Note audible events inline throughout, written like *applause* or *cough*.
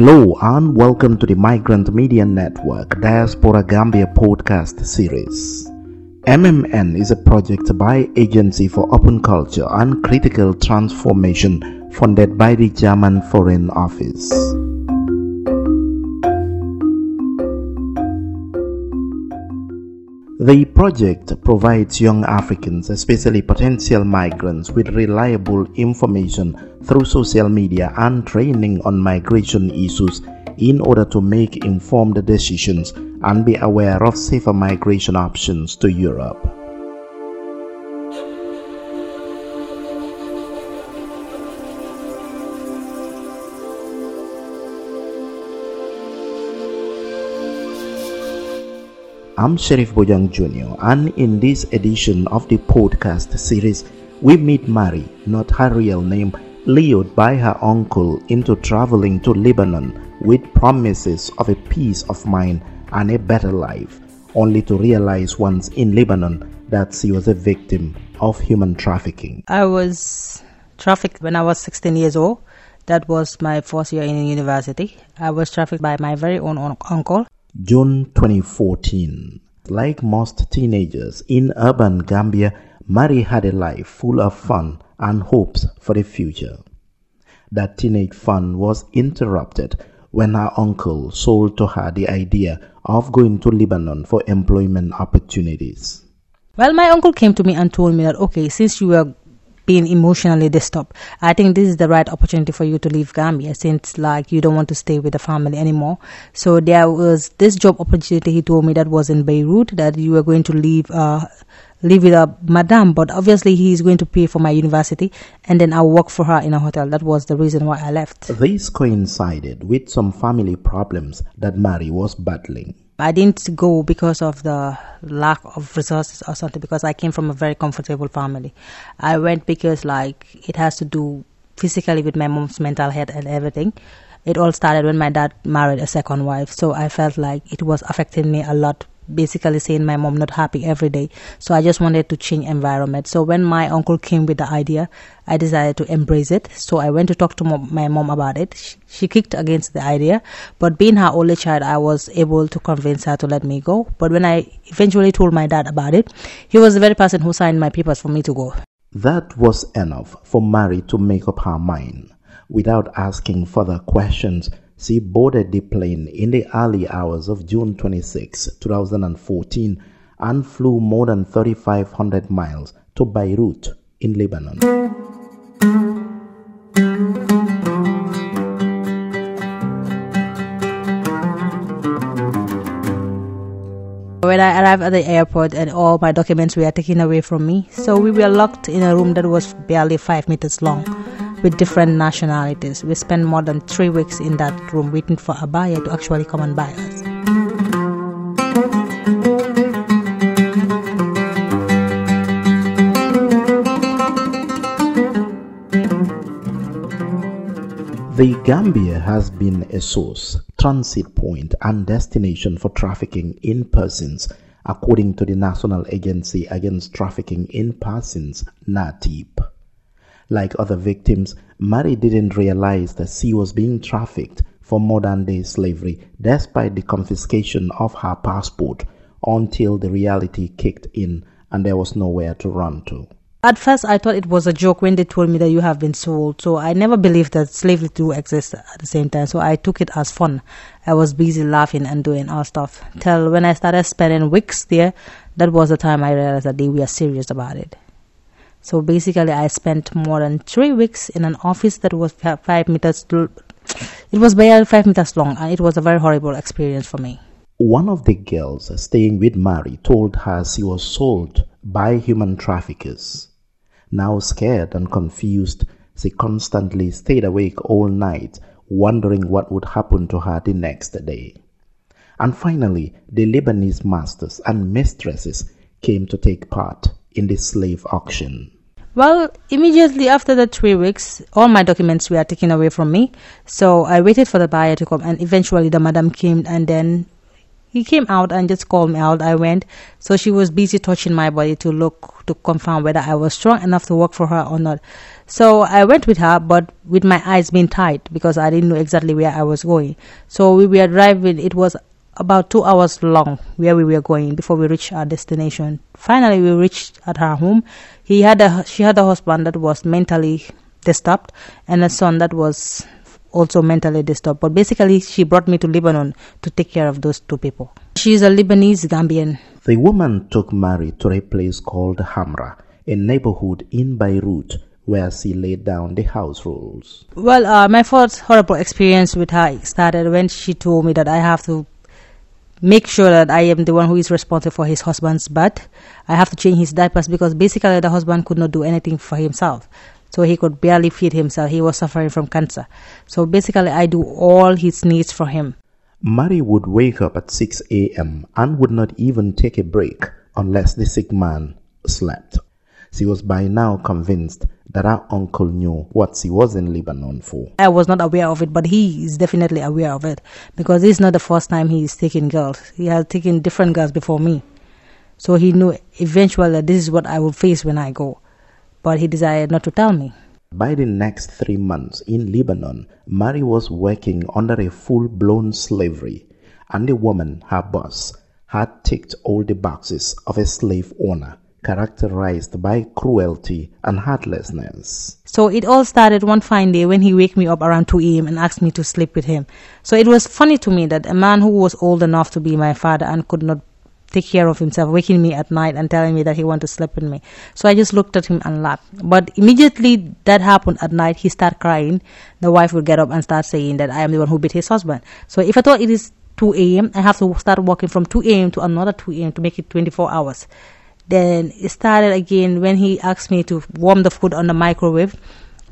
Hello and welcome to the Migrant Media Network Diaspora Gambia podcast series. MMN is a project by Agency for Open Culture and Critical Transformation funded by the German Foreign Office. The project provides young Africans, especially potential migrants, with reliable information through social media and training on migration issues in order to make informed decisions and be aware of safer migration options to Europe. I'm Sheriff Bojang Jr., and in this edition of the podcast series, we meet Mary, not her real name, lured by her uncle into traveling to Lebanon with promises of a peace of mind and a better life, only to realize once in Lebanon that she was a victim of human trafficking. I was trafficked when I was 16 years old. That was my first year in university. I was trafficked by my very own uncle. June 2014. Like most teenagers in urban Gambia, Mary had a life full of fun and hopes for the future. That teenage fun was interrupted when her uncle sold to her the idea of going to Lebanon for employment opportunities. Well, my uncle came to me and told me that, okay, since you were being emotionally disturbed. I think this is the right opportunity for you to leave Gambia since like you don't want to stay with the family anymore. So there was this job opportunity he told me that was in Beirut that you were going to leave uh live with a madam, but obviously he's going to pay for my university and then I'll work for her in a hotel. That was the reason why I left. This coincided with some family problems that Mary was battling. I didn't go because of the lack of resources or something because I came from a very comfortable family. I went because like it has to do physically with my mom's mental health and everything. It all started when my dad married a second wife, so I felt like it was affecting me a lot basically saying my mom not happy every day. So i just wanted to change environment. So when my uncle came with the idea i decided to embrace it. So i went to talk to my mom about it. She kicked against the idea. But being her only child i was able to convince her to let me go. But when i eventually told my dad about it he was the very person who signed my papers for me to go. That was enough for mary to make up her mind without asking further questions she boarded the plane in the early hours of June 26, 2014, and flew more than 3,500 miles to Beirut in Lebanon. When I arrived at the airport and all my documents were taken away from me, so we were locked in a room that was barely five meters long with different nationalities. We spent more than three weeks in that room waiting for a buyer to actually come and buy us. The Gambia has been a source, transit point, and destination for trafficking in persons, according to the National Agency Against Trafficking in Persons, NAATIP. Like other victims, Mary didn't realize that she was being trafficked for modern day slavery despite the confiscation of her passport until the reality kicked in and there was nowhere to run to. At first, I thought it was a joke when they told me that you have been sold. So I never believed that slavery do exist at the same time. So I took it as fun. I was busy laughing and doing all stuff. Till when I started spending weeks there, that was the time I realized that they were serious about it. So basically, I spent more than three weeks in an office that was five meters. It was barely five meters long, and it was a very horrible experience for me. One of the girls staying with Mary told her she was sold by human traffickers. Now scared and confused, she constantly stayed awake all night, wondering what would happen to her the next day. And finally, the Lebanese masters and mistresses came to take part in the slave auction? Well, immediately after the three weeks, all my documents were taken away from me. So I waited for the buyer to come, and eventually the madam came, and then he came out and just called me out. I went. So she was busy touching my body to look to confirm whether I was strong enough to work for her or not. So I went with her, but with my eyes being tight because I didn't know exactly where I was going. So we were driving. It was about two hours long where we were going before we reached our destination. Finally, we reached at her home. He had a she had a husband that was mentally disturbed and a son that was also mentally disturbed. But basically, she brought me to Lebanon to take care of those two people. She is a Lebanese Gambian. The woman took Mary to a place called Hamra, a neighborhood in Beirut where she laid down the house rules. Well, uh, my first horrible experience with her started when she told me that I have to make sure that I am the one who is responsible for his husband's bath. I have to change his diapers because basically the husband could not do anything for himself. So he could barely feed himself. He was suffering from cancer. So basically, I do all his needs for him. Mary would wake up at 6 a.m. and would not even take a break unless the sick man slept. She was by now convinced that our uncle knew what she was in Lebanon for. I was not aware of it, but he is definitely aware of it because this is not the first time he is taking girls. He has taken different girls before me. So he knew eventually that this is what I will face when I go. But he decided not to tell me. By the next three months in Lebanon, Mary was working under a full blown slavery, and the woman, her boss, had ticked all the boxes of a slave owner characterized by cruelty and heartlessness. So it all started one fine day when he waked me up around 2 a.m. and asked me to sleep with him. So it was funny to me that a man who was old enough to be my father and could not take care of himself, waking me at night and telling me that he wanted to sleep with me. So I just looked at him and laughed. But immediately that happened at night, he started crying. The wife would get up and start saying that I am the one who beat his husband. So if I thought it is 2 a.m., I have to start working from 2 a.m. to another 2 a.m. to make it 24 hours. Then it started again when he asked me to warm the food on the microwave.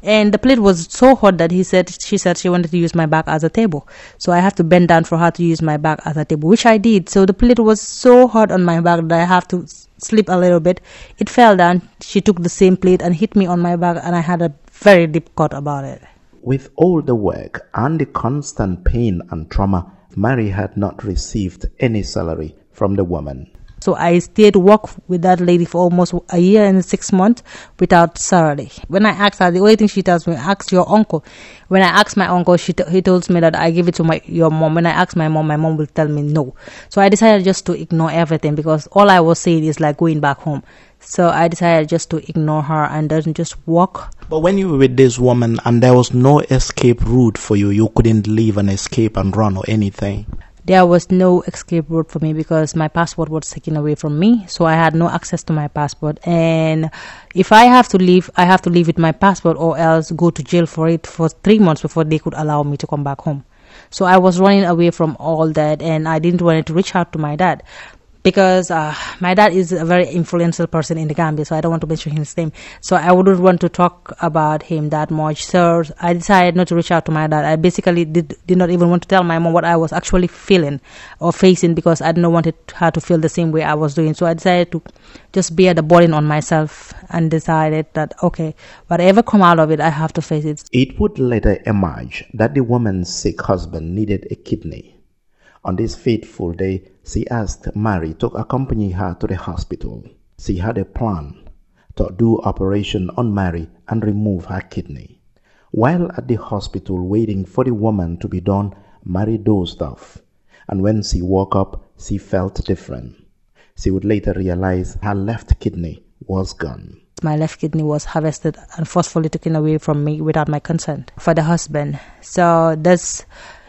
And the plate was so hot that he said she said she wanted to use my back as a table. So I have to bend down for her to use my back as a table, which I did. So the plate was so hot on my back that I have to slip a little bit. It fell down. She took the same plate and hit me on my back and I had a very deep cut about it. With all the work and the constant pain and trauma, Mary had not received any salary from the woman. So I stayed work with that lady for almost a year and six months without salary. When I asked her, the only thing she tells me, ask your uncle. When I asked my uncle, she t- he told me that I give it to my your mom. When I asked my mom, my mom will tell me no. So I decided just to ignore everything because all I was saying is like going back home. So I decided just to ignore her and then just walk. But when you were with this woman and there was no escape route for you, you couldn't leave and escape and run or anything there was no escape route for me because my passport was taken away from me so i had no access to my passport. And if i have to leave i have to leave with my passport or else go to jail for it for 3 months before they could allow me to come back home. So i was running away from all that and i didn't want to reach out to my dad because uh, my dad is a very influential person in the Gambia, so I don't want to mention his name. So I wouldn't want to talk about him that much. So I decided not to reach out to my dad. I basically did, did not even want to tell my mom what I was actually feeling or facing because I didn't want her to feel the same way I was doing. So I decided to just bear the burden on myself and decided that, okay, whatever come out of it, I have to face it. It would later emerge that the woman's sick husband needed a kidney. On this fateful day, she asked Mary to accompany her to the hospital. She had a plan to do operation on Mary and remove her kidney. While at the hospital waiting for the woman to be done, Mary dozed off, and when she woke up, she felt different. She would later realize her left kidney was gone. My left kidney was harvested and forcefully taken away from me without my consent for the husband. So that's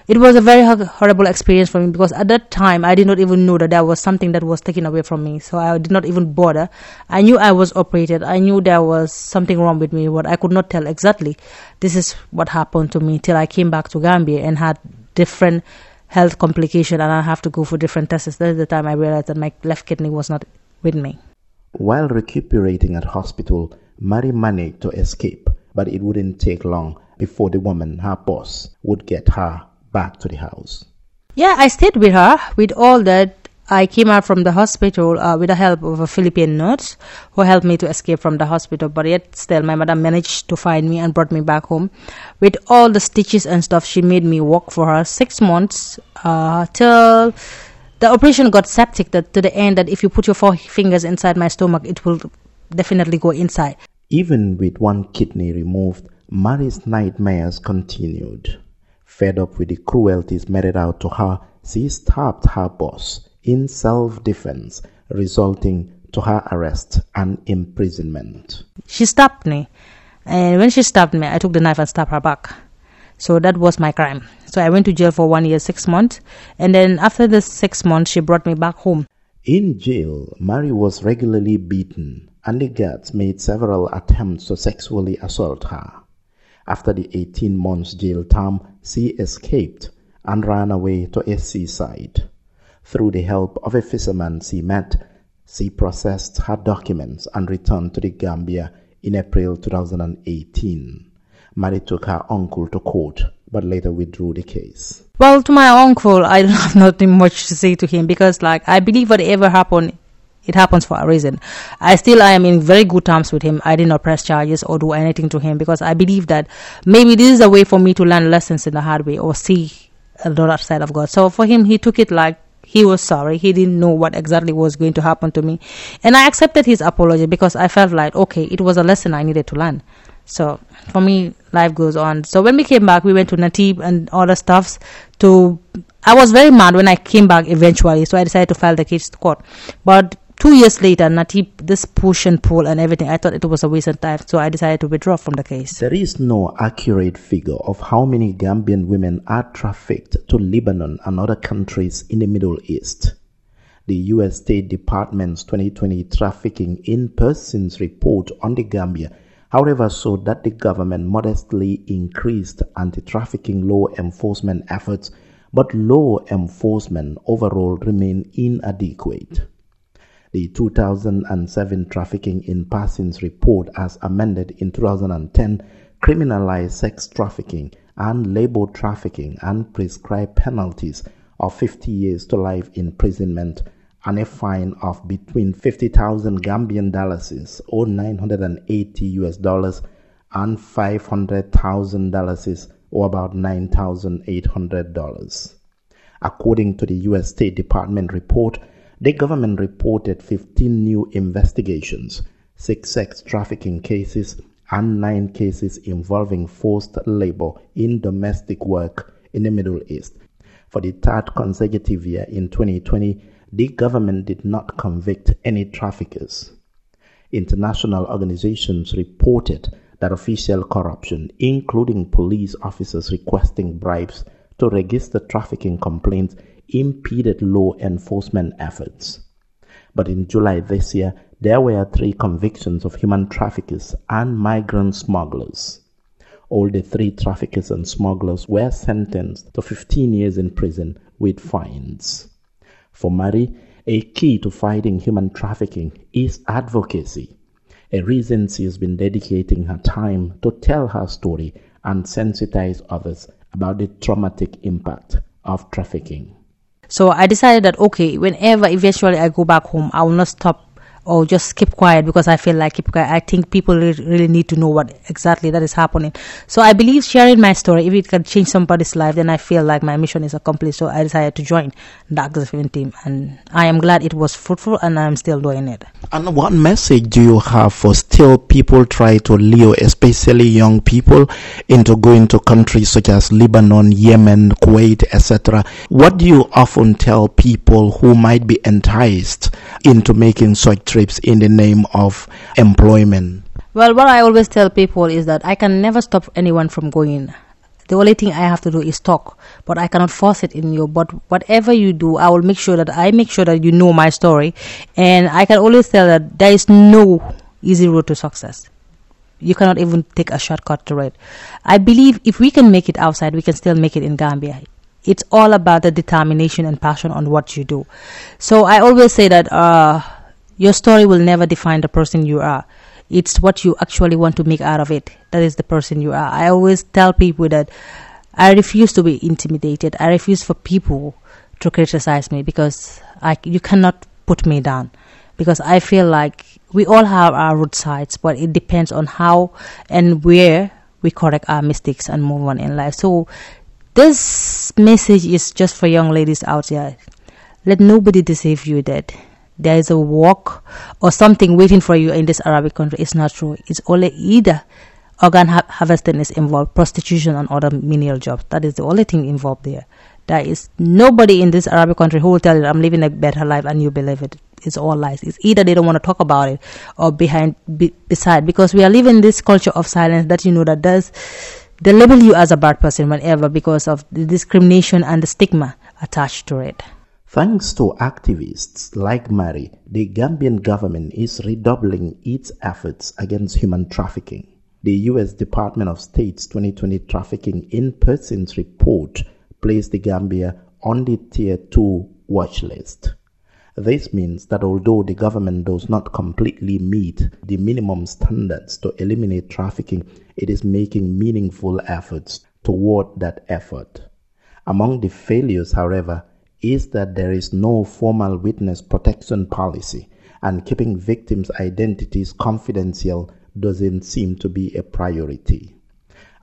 it was a very horrible experience for me because at that time I did not even know that there was something that was taken away from me. So I did not even bother. I knew I was operated. I knew there was something wrong with me, but I could not tell exactly. This is what happened to me till I came back to Gambia and had different health complication and I have to go for different tests. That's the time I realized that my left kidney was not with me. While recuperating at hospital, Mary managed to escape, but it wouldn't take long before the woman, her boss, would get her back to the house? Yeah, I stayed with her. With all that, I came out from the hospital uh, with the help of a Philippine nurse who helped me to escape from the hospital. But yet, still, my mother managed to find me and brought me back home. With all the stitches and stuff, she made me work for her six months uh, till the operation got septic that, to the end that if you put your four fingers inside my stomach, it will definitely go inside. Even with one kidney removed, Mary's nightmares continued. Fed up with the cruelties meted out to her, she stabbed her boss in self-defense, resulting to her arrest and imprisonment. She stabbed me, and when she stabbed me, I took the knife and stabbed her back. So that was my crime. So I went to jail for one year, six months, and then after the six months, she brought me back home. In jail, Mary was regularly beaten and the guards made several attempts to sexually assault her. After the 18 months jail term, she escaped and ran away to a seaside. Through the help of a fisherman she met, she processed her documents and returned to the Gambia in April 2018. Mary took her uncle to court but later withdrew the case. Well, to my uncle, I *laughs* have nothing much to say to him because, like, I believe whatever happened it happens for a reason. I still I am in very good terms with him. I did not press charges or do anything to him because I believe that maybe this is a way for me to learn lessons in the hard way or see the other side of God. So for him, he took it like he was sorry. He didn't know what exactly was going to happen to me. And I accepted his apology because I felt like, okay, it was a lesson I needed to learn. So for me, life goes on. So when we came back, we went to NAATIP and other stuffs to. I was very mad when I came back eventually, so I decided to file the case to court. But two years later, NAATIP, this push and pull and everything, I thought it was a waste of time, so I decided to withdraw from the case. There is no accurate figure of how many Gambian women are trafficked to Lebanon and other countries in the Middle East. The U.S. State Department's 2020 Trafficking in Persons report on the Gambia, however, showed that the government modestly increased anti trafficking law enforcement efforts, but law enforcement overall remained inadequate. The 2007 Trafficking in Persons report, as amended in 2010, criminalized sex trafficking and labor trafficking and prescribed penalties of 50 years to life imprisonment and a fine of between 50,000 Gambian dollars or 980 US dollars and 500,000 dollars or about $9,800. According to the US State Department report, the government reported 15 new investigations, 6 sex trafficking cases, and 9 cases involving forced labor in domestic work in the Middle East. For the third consecutive year in 2020, the government did not convict any traffickers. International organizations reported that official corruption, including police officers requesting bribes to register trafficking complaints, impeded law enforcement efforts. But in July this year, there were three convictions of human traffickers and migrant smugglers. All the three traffickers and smugglers were sentenced to 15 years in prison with fines. For Mary, a key to fighting human trafficking is advocacy, a reason she has been dedicating her time to tell her story and sensitize others about the traumatic impact of trafficking. So I decided that okay, whenever eventually I go back home, I will not stop or just keep quiet because I feel like keep quiet. I think people really, need to know what exactly that is happening. So I believe sharing my story, if it can change somebody's life, then I feel like my mission is accomplished. So I decided to join the Access team, and I am glad it was fruitful, and I'm still doing it. And what message do you have for still people try to lure, especially young people, into going to countries such as Lebanon, Yemen, Kuwait, etc.? What do you often tell people who might be enticed into making such trips? Trips in the name of employment? Well, what I always tell people is that I can never stop anyone from going. The only thing I have to do is talk, but I cannot force it in you. But whatever you do, I will make sure that I make sure that you know my story. And I can always tell that there is no easy road to success. You cannot even take a shortcut to it. I believe if we can make it outside, we can still make it in Gambia it's all about the determination and passion on what you do. So I always say that uh, your story will never define the person you are. It's what you actually want to make out of it. That is the person you are. I always tell people that I refuse to be intimidated. I refuse for people to criticize me because I, you cannot put me down. Because I feel like we all have our root sides, but it depends on how and where we correct our mistakes and move on in life. So this message is just for young ladies out there. Let nobody deceive you that there is a work or something waiting for you in this Arabic country. It's not true. It's only either organ ha- harvesting is involved, prostitution and other menial jobs. That is the only thing involved there. There is nobody in this Arabic country who will tell you, I'm living a better life and you believe it. It's all lies. It's either they don't want to talk about it or behind, be, beside, because we are living this culture of silence that you know that does, they label you as a bad person whenever because of the discrimination and the stigma attached to it. Thanks to activists like Mary, the Gambian government is redoubling its efforts against human trafficking. The U.S. Department of State's 2020 Trafficking in Persons report placed the Gambia on the Tier 2 watch list. This means that although the government does not completely meet the minimum standards to eliminate trafficking, it is making meaningful efforts toward that effort. Among the failures, however, is that there is no formal witness protection policy, and keeping victims' identities confidential doesn't seem to be a priority.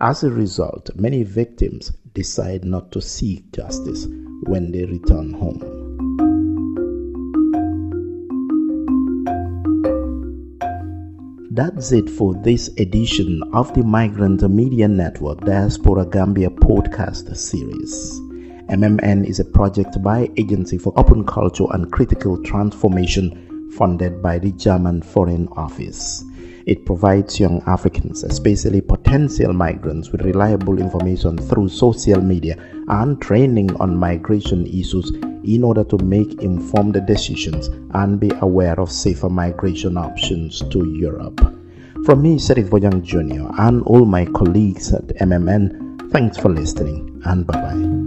As a result, many victims decide not to seek justice when they return home. That's it for this edition of the Migrant Media Network Diaspora Gambia podcast series. MMN is a project by Agency for Open Culture and Critical Transformation funded by the German Foreign Office. It provides young Africans, especially potential migrants, with reliable information through social media and training on migration issues in order to make informed decisions and be aware of safer migration options to Europe. From me, Sheriff Bojang Jr., and all my colleagues at MMN, thanks for listening and bye bye.